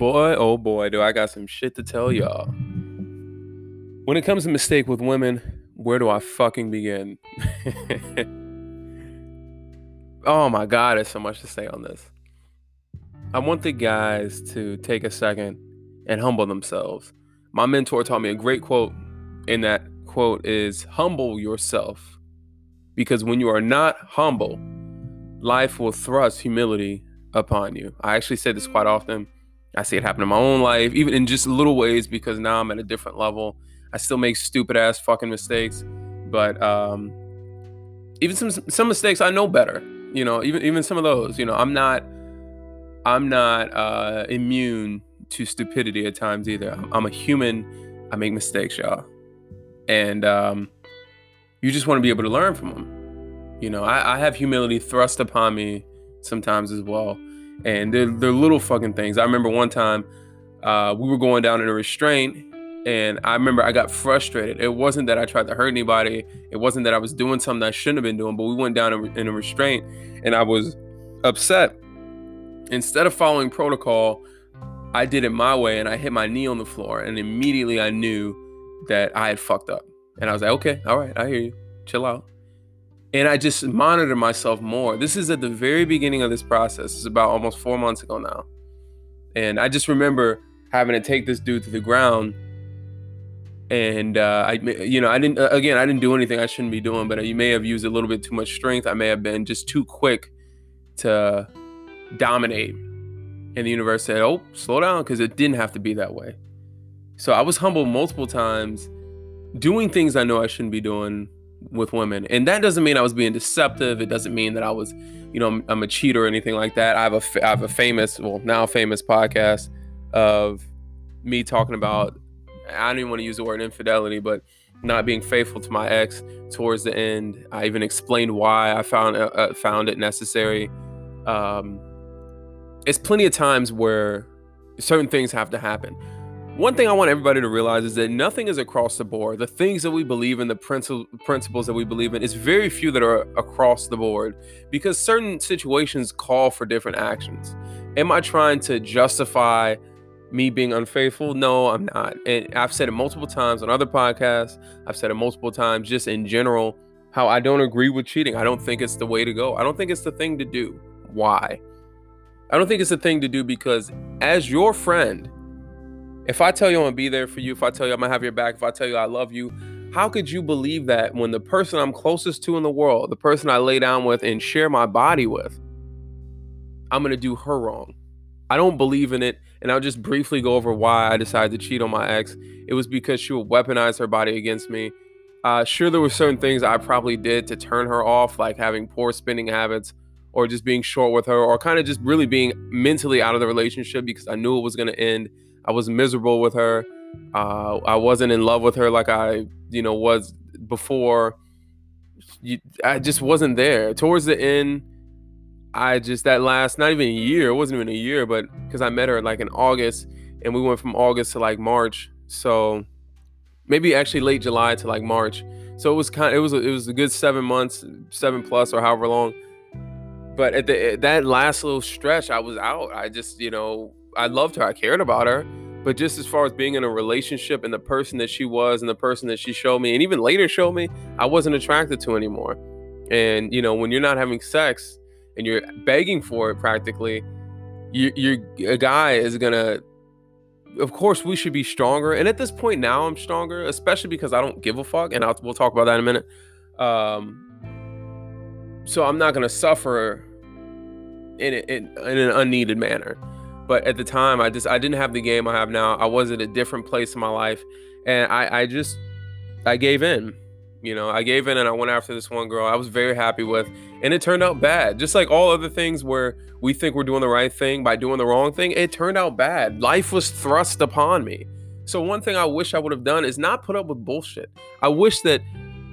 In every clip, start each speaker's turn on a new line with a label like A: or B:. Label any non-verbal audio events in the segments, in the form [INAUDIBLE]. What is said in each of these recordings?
A: Boy, oh boy, do I got some shit to tell y'all. When it comes to mistake with women, where do I fucking begin? [LAUGHS] oh my god, there's so much to say on this. I want the guys to take a second and humble themselves. My mentor taught me a great quote, and that quote is humble yourself. Because when you are not humble, life will thrust humility upon you. I actually say this quite often I see it happen in my own life, even in just little ways, because now I'm at a different level. I still make stupid ass fucking mistakes, but um, even some some mistakes I know better. You know, even even some of those. You know, I'm not I'm not uh, immune to stupidity at times either. I'm, I'm a human. I make mistakes, y'all, and um, you just want to be able to learn from them. You know, I, I have humility thrust upon me sometimes as well and they're, they're little fucking things. I remember one time uh, we were going down in a restraint, and I remember I got frustrated. It wasn't that I tried to hurt anybody. It wasn't that I was doing something I shouldn't have been doing. But we went down in a restraint, and I was upset. Instead of following protocol, I did it my way, and I hit my knee on the floor, and immediately I knew that I had fucked up. And I was like, okay, all right, I hear you. Chill out and I just monitor myself more. This is at the very beginning of this process. It's about almost four months ago now. And I just remember having to take this dude to the ground. And uh, I, you know, I didn't. Again, I didn't do anything I shouldn't be doing. But you may have used a little bit too much strength. I may have been just too quick to dominate. And the universe said, "Oh, slow down," because it didn't have to be that way. So I was humbled multiple times, doing things I know I shouldn't be doing with women. And that doesn't mean I was being deceptive. It doesn't mean that I was, you know, I'm, I'm a cheater or anything like that. I have a, I have a famous, well, now famous podcast of me talking about, I don't even want to use the word infidelity, but not being faithful to my ex towards the end. I even explained why I found uh, uh found it necessary. Um, it's plenty of times where certain things have to happen. One thing I want everybody to realize is that nothing is across the board. The things that we believe in, the principles that we believe in, it's very few that are across the board because certain situations call for different actions. Am I trying to justify me being unfaithful? No, I'm not. And I've said it multiple times on other podcasts. I've said it multiple times just in general how I don't agree with cheating. I don't think it's the way to go. I don't think it's the thing to do. Why? I don't think it's the thing to do because as your friend, if I tell you I'm gonna be there for you, if I tell you I'm gonna have your back, if I tell you I love you, how could you believe that when the person I'm closest to in the world, the person I lay down with and share my body with, I'm gonna do her wrong? I don't believe in it. And I'll just briefly go over why I decided to cheat on my ex. It was because she would weaponize her body against me. Uh, sure, there were certain things I probably did to turn her off, like having poor spending habits or just being short with her or kind of just really being mentally out of the relationship because I knew it was going to end I was miserable with her. Uh, I wasn't in love with her like I, you know, was before. I just wasn't there. Towards the end, I just that last not even a year. It wasn't even a year, but because I met her like in August, and we went from August to like March. So maybe actually late July to like March. So it was kind. It was it was a good seven months, seven plus or however long. But at the that last little stretch, I was out. I just you know I loved her. I cared about her. But just as far as being in a relationship and the person that she was and the person that she showed me, and even later showed me, I wasn't attracted to anymore. And you know, when you're not having sex and you're begging for it, practically, you, you're a guy is gonna. Of course, we should be stronger. And at this point now, I'm stronger, especially because I don't give a fuck. And I'll, we'll talk about that in a minute. Um, so I'm not gonna suffer in, in, in an unneeded manner. But at the time, I just I didn't have the game I have now. I was at a different place in my life, and I I just I gave in. You know, I gave in and I went after this one girl I was very happy with, and it turned out bad. Just like all other things where we think we're doing the right thing by doing the wrong thing, it turned out bad. Life was thrust upon me. So one thing I wish I would have done is not put up with bullshit. I wish that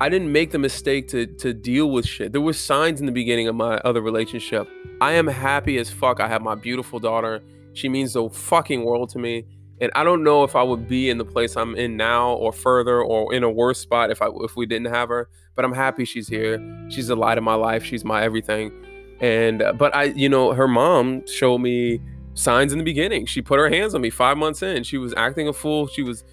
A: I didn't make the mistake to to deal with shit. There were signs in the beginning of my other relationship. I am happy as fuck. I have my beautiful daughter. She means the fucking world to me. And I don't know if I would be in the place I'm in now or further or in a worse spot if I if we didn't have her. But I'm happy she's here. She's the light of my life. She's my everything. And uh, but I, you know, her mom showed me signs in the beginning. She put her hands on me five months in. She was acting a fool. She was,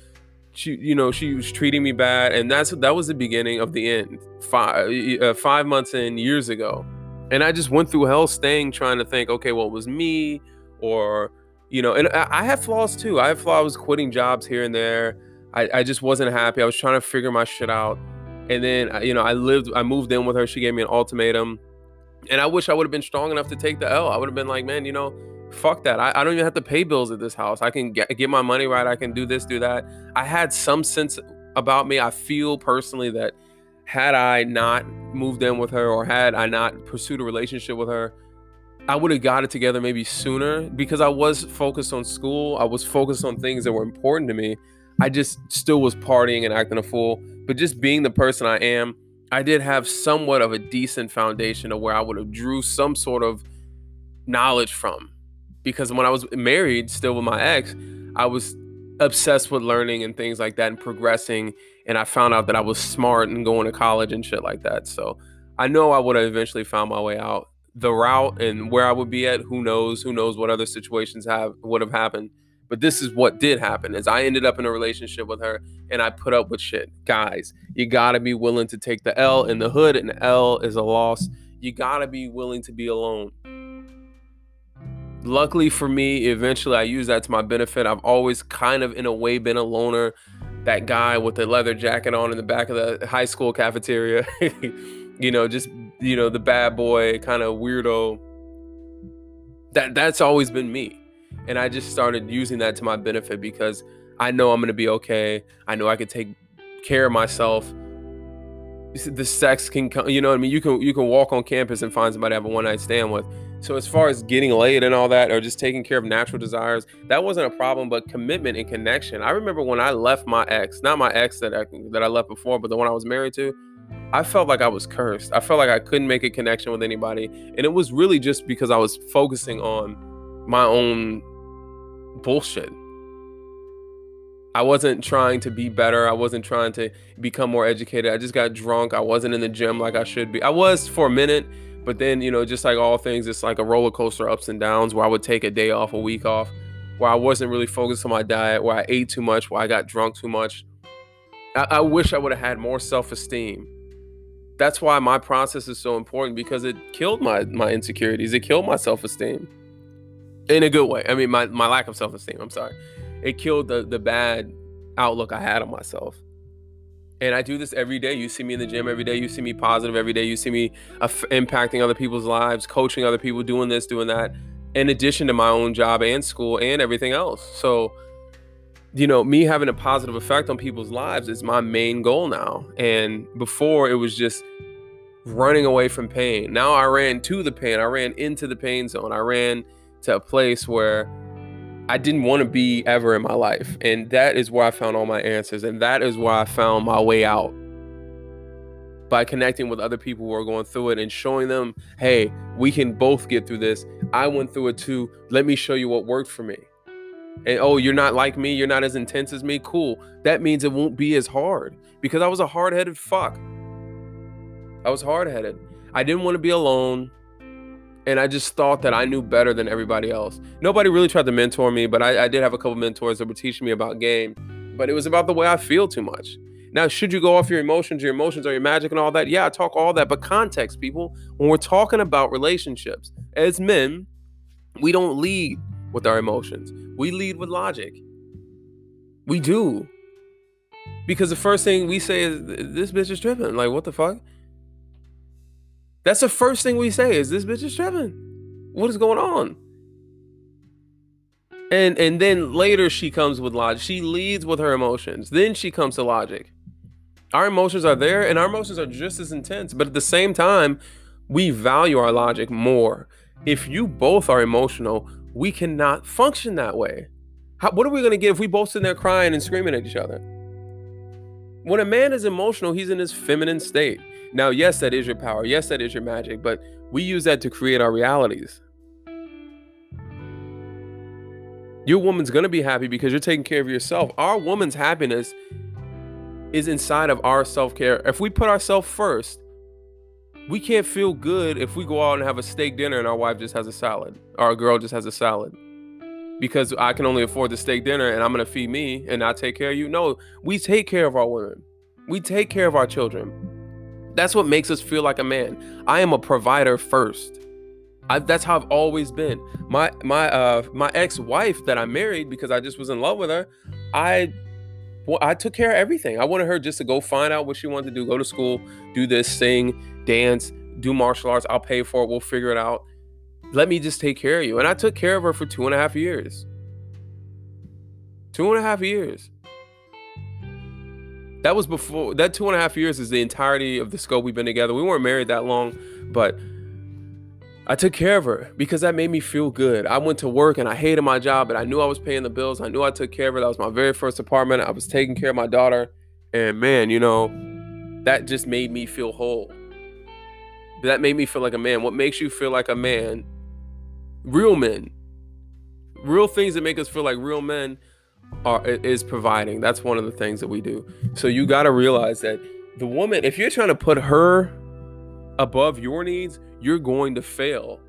A: she, you know, she was treating me bad, and that's that was the beginning of the end. Five, uh, five months in, years ago, and I just went through hell, staying trying to think, okay, well, it was me, or you know, and I, have flaws too. I have flaws. I was quitting jobs here and there. I, I just wasn't happy. I was trying to figure my shit out, and then uh, you know, I lived, I moved in with her. She gave me an ultimatum, and I wish I would have been strong enough to take the L. I would have been like, man, you know fuck that. I, I, don't even have to pay bills at this house. I can get, get my money right. I can do this, do that. I had some sense about me. I feel personally that had I not moved in with her or had I not pursued a relationship with her, I would have got it together maybe sooner because I was focused on school. I was focused on things that were important to me. I just still was partying and acting a fool. But just being the person I am, I did have somewhat of a decent foundation of where I would have drew some sort of knowledge from because when I was married still with my ex, I was obsessed with learning and things like that and progressing. And I found out that I was smart and going to college and shit like that. So I know I would have eventually found my way out. The route and where I would be at, who knows? Who knows what other situations have would have happened. But this is what did happen is I ended up in a relationship with her and I put up with shit. Guys, you gotta be willing to take the L in the hood, and L is a loss. You gotta be willing to be alone luckily for me, eventually I use that to my benefit. I've always kind of, in a way, been a loner. That guy with the leather jacket on in the back of the high school cafeteria, [LAUGHS] you know, just you know, the bad boy kind of weirdo. That that's always been me, and I just started using that to my benefit because I know I'm gonna be okay. I know I can take care of myself. The sex can come, you know. what I mean, you can you can walk on campus and find somebody to have a one night stand with so as far as getting laid and all that, or just taking care of natural desires, that wasn't a problem. But commitment and connection. I remember when I left my ex, not my ex that I that I left before, but the one I was married to. I felt like I was cursed. I felt like I couldn't make a connection with anybody, and it was really just because I was focusing on my own bullshit. I wasn't trying to be better. I wasn't trying to become more educated. I just got drunk. I wasn't in the gym like I should be. I was for a minute but then, you know, just like all things, it's like a roller coaster, ups and downs, where I would take a day off, a week off, where I wasn't really focused on my diet, where I ate too much, where I got drunk too much. I, I wish I would have had more self esteem. That's why my process is so important because it killed my my insecurities. It killed my self esteem in a good way. I mean, my, my lack of self esteem. I'm sorry. It killed the the bad outlook I had on myself. And I do this every day. You see me in the gym every day. You see me positive every day. You see me impacting other people's lives, coaching other people, doing this, doing that, in addition to my own job and school and everything else. So, you know, me having a positive effect on people's lives is my main goal now. And before it was just running away from pain. Now I ran to the pain. I ran into the pain zone. I ran to a place where I didn't want to be ever in my life. And that is where I found all my answers. And that is where I found my way out by connecting with other people who are going through it and showing them, hey, we can both get through this. I went through it too. Let me show you what worked for me. And oh, you're not like me. You're not as intense as me. Cool. That means it won't be as hard because I was a hard headed fuck. I was hard headed. I didn't want to be alone and I just thought that I knew better than everybody else. Nobody really tried to mentor me, but I, I did have a couple mentors that were teaching me about game. But it was about the way I feel too much. Now, should you go off your emotions, your emotions are your magic and all that? Yeah, I talk all that, but context, people. When we're talking about relationships, as men, we don't lead with our emotions. We lead with logic. We do. Because the first thing we say is, this bitch is tripping. Like, what the fuck? That's the first thing we say is this bitch is tripping. What is going on? And and then later she comes with logic. She leads with her emotions. Then she comes to logic. Our emotions are there and our emotions are just as intense, but at the same time, we value our logic more. If you both are emotional, we cannot function that way. How, what are we going to get if we both sit there crying and screaming at each other? When a man is emotional, he's in his feminine state. Now, yes, that is your power. Yes, that is your magic, but we use that to create our realities. Your woman's going to be happy because you're taking care of yourself. Our woman's happiness is inside of our self care. If we put ourselves first, we can't feel good if we go out and have a steak dinner and our wife just has a salad or our girl just has a salad. because I can only afford the steak dinner and I'm gonna feed me and not take care of you. No, we take care of our women. We take care of our children. That's what makes us feel like a man. I am a provider first. I, that's how I've always been. My my uh my ex-wife that I married because I just was in love with her. I well, I took care of everything. I wanted her just to go find out what she wanted to do, go to school, do this, sing, dance, do martial arts. I'll pay for it. We'll figure it out. Let me just take care of you. And I took care of her for two and a half years. Two and a half years. That was before that two and a half years is the entirety of the scope we've been together. We weren't married that long, but I took care of her because that made me feel good. I went to work and I hated my job, but I knew I was paying the bills. I knew I took care of her. That was my very first apartment. I was taking care of my daughter. And man, you know, that just made me feel whole. That made me feel like a man. What makes you feel like a man real men real things that make us feel like real men are is providing that's one of the things that we do so you got to realize that the woman if you're trying to put her above your needs you're going to fail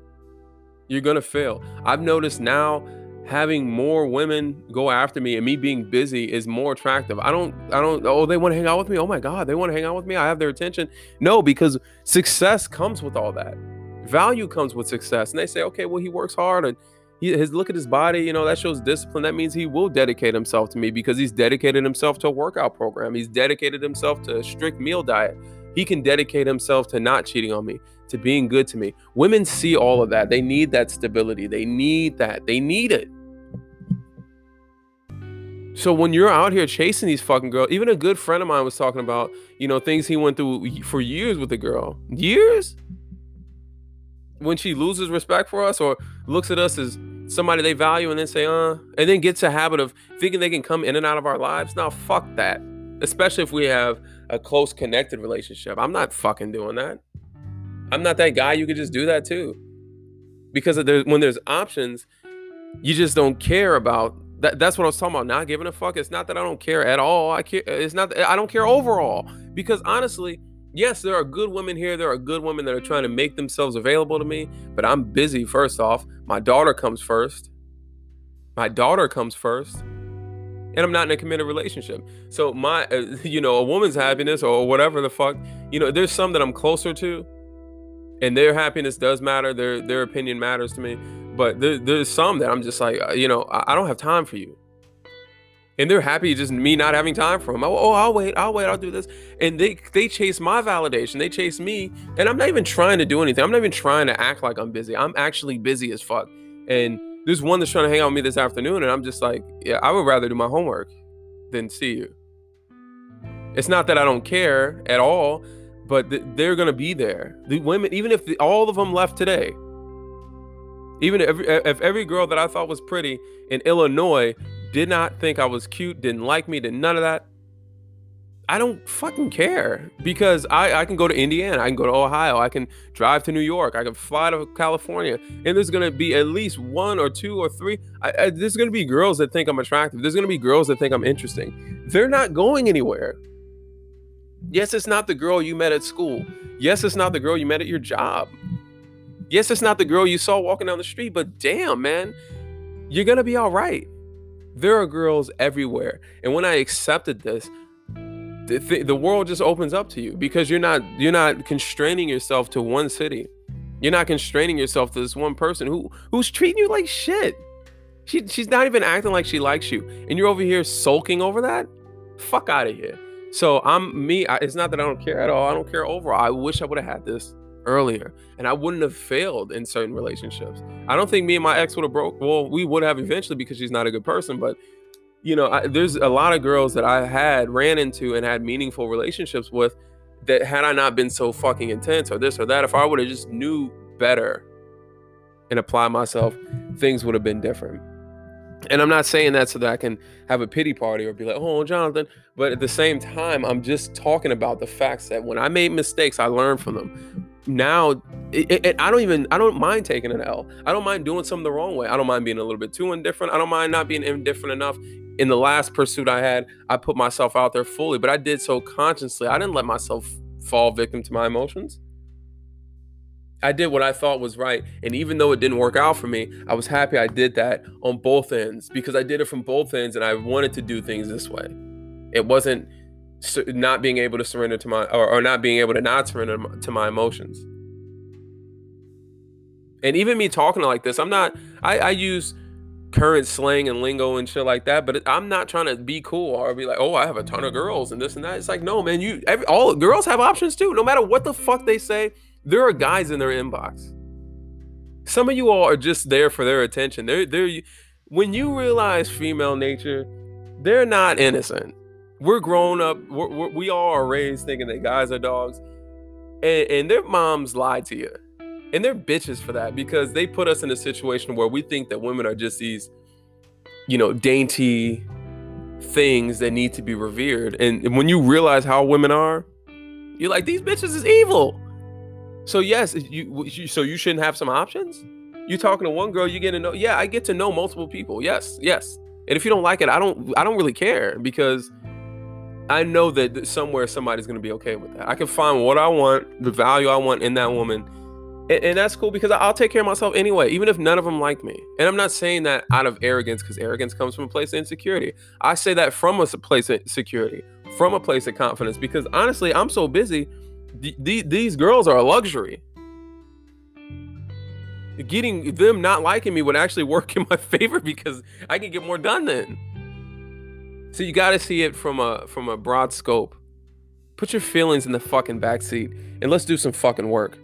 A: you're going to fail i've noticed now having more women go after me and me being busy is more attractive i don't i don't oh they want to hang out with me oh my god they want to hang out with me i have their attention no because success comes with all that value comes with success. And they say, okay, well, he works hard and he, his look at his body, you know, that shows discipline. That means he will dedicate himself to me because he's dedicated himself to a workout program. He's dedicated himself to a strict meal diet. He can dedicate himself to not cheating on me, to being good to me. Women see all of that. They need that stability. They need that. They need it. So when you're out here chasing these fucking girls, even a good friend of mine was talking about, you know, things he went through for years with a girl. Years? when she loses respect for us or looks at us as somebody they value and then say, uh, and then gets a habit of thinking they can come in and out of our lives. Now, fuck that. Especially if we have a close connected relationship. I'm not fucking doing that. I'm not that guy. You could just do that too. Because there's, when there's options, you just don't care about that. That's what I was talking about. Not giving a fuck. It's not that I don't care at all. I care. It's not. I don't care overall. Because honestly, yes, there are good women here. There are good women that are trying to make themselves available to me, but I'm busy first off. My daughter comes first. My daughter comes first. And I'm not in a committed relationship. So my uh, [LAUGHS] you know, a woman's happiness or whatever the fuck, you know, there's some that I'm closer to and their happiness does matter. Their their opinion matters to me. But there, there's some that I'm just like, uh, you know, I, I don't have time for you and they're happy just me not having time for them. Oh, oh, I'll wait, I'll wait, I'll do this, and they they chase my validation, they chase me, and I'm not even trying to do anything. I'm not even trying to act like I'm busy. I'm actually busy as fuck. And there's one that's trying to hang out with me this afternoon, and I'm just like, yeah, I would rather do my homework than see you. It's not that I don't care at all, but th- they're gonna be there. The women, even if the, all of them left today, even if every, if every girl that I thought was pretty in Illinois did not think I was cute, didn't like me, did none of that. I don't fucking care because I, I can go to Indiana, I can go to Ohio, I can drive to New York, I can fly to California, and there's gonna be at least one or two or three. I, I, there's gonna be girls that think I'm attractive. There's gonna be girls that think I'm interesting. They're not going anywhere. Yes, it's not the girl you met at school. Yes, it's not the girl you met at your job. Yes, it's not the girl you saw walking down the street, but damn, man, you're gonna be all right. There are girls everywhere. And when I accepted this, the, th- the world just opens up to you because you're not you're not constraining yourself to one city. You're not constraining yourself to this one person who who's treating you like shit. She, she's not even acting like she likes you, and you're over here sulking over that. Fuck out of here. So I'm me. I, it's not that I don't care at all. I don't care overall. I wish I would have had this earlier and I wouldn't have failed in certain relationships. I don't think me and my ex would have broke. Well, we would have eventually because she's not a good person, but you know, I, there's a lot of girls that I had ran into and had meaningful relationships with that had I not been so fucking intense or this or that, if I would have just knew better and applied myself, things would have been different. And I'm not saying that so that I can have a pity party or be like, oh, Jonathan. But at the same time, I'm just talking about the facts that when I made mistakes, I learned from them now it, it, I don't even I don't mind taking an L. I don't mind doing something the wrong way. I don't mind being a little bit too indifferent. I don't mind not being indifferent enough. In the last pursuit I had, I put myself out there fully, but I did so consciously. I didn't let myself fall victim to my emotions. I did what I thought was right. And even though it didn't work out for me, I was happy I did that on both ends because I did it from both ends and I wanted to do things this way. It wasn't not being able to surrender to my, or, or not being able to not surrender to my emotions. And even me talking like this, I'm not, I, I use current slang and lingo and shit like that. But I'm not trying to be cool or be like, oh, I have a ton of girls and this and that. It's like, no, man, you every, all girls have options too. No matter what the fuck they say, there are guys in their inbox. Some of you all are just there for their attention. They're they're when you realize female nature, they're not innocent. We're grown up. We're, we're, we all are raised thinking that guys are dogs, and, and their moms lied to you and they're bitches for that because they put us in a situation where we think that women are just these, you know, dainty things that need to be revered. And when you realize how women are, you're like, these bitches is evil. So yes, you so you shouldn't have some options. You talking to one girl, you get to know. Yeah, I get to know multiple people. Yes, yes. And if you don't like it, I don't. I don't really care because I know that somewhere somebody's gonna be okay with that. I can find what I want, the value I want in that woman, and, and, that's cool because I'll take care of myself anyway, even if none of them like me. And I'm not saying that out of arrogance because arrogance comes from a place of insecurity. I say that from a place of security, from a place of confidence because honestly, I'm so busy. These girls are a luxury. Getting them not liking me would actually work [LAUGHS] in my favor because I can get more done then. So you got to see it from a from a broad scope. Put your feelings in the fucking backseat and let's do some fucking work.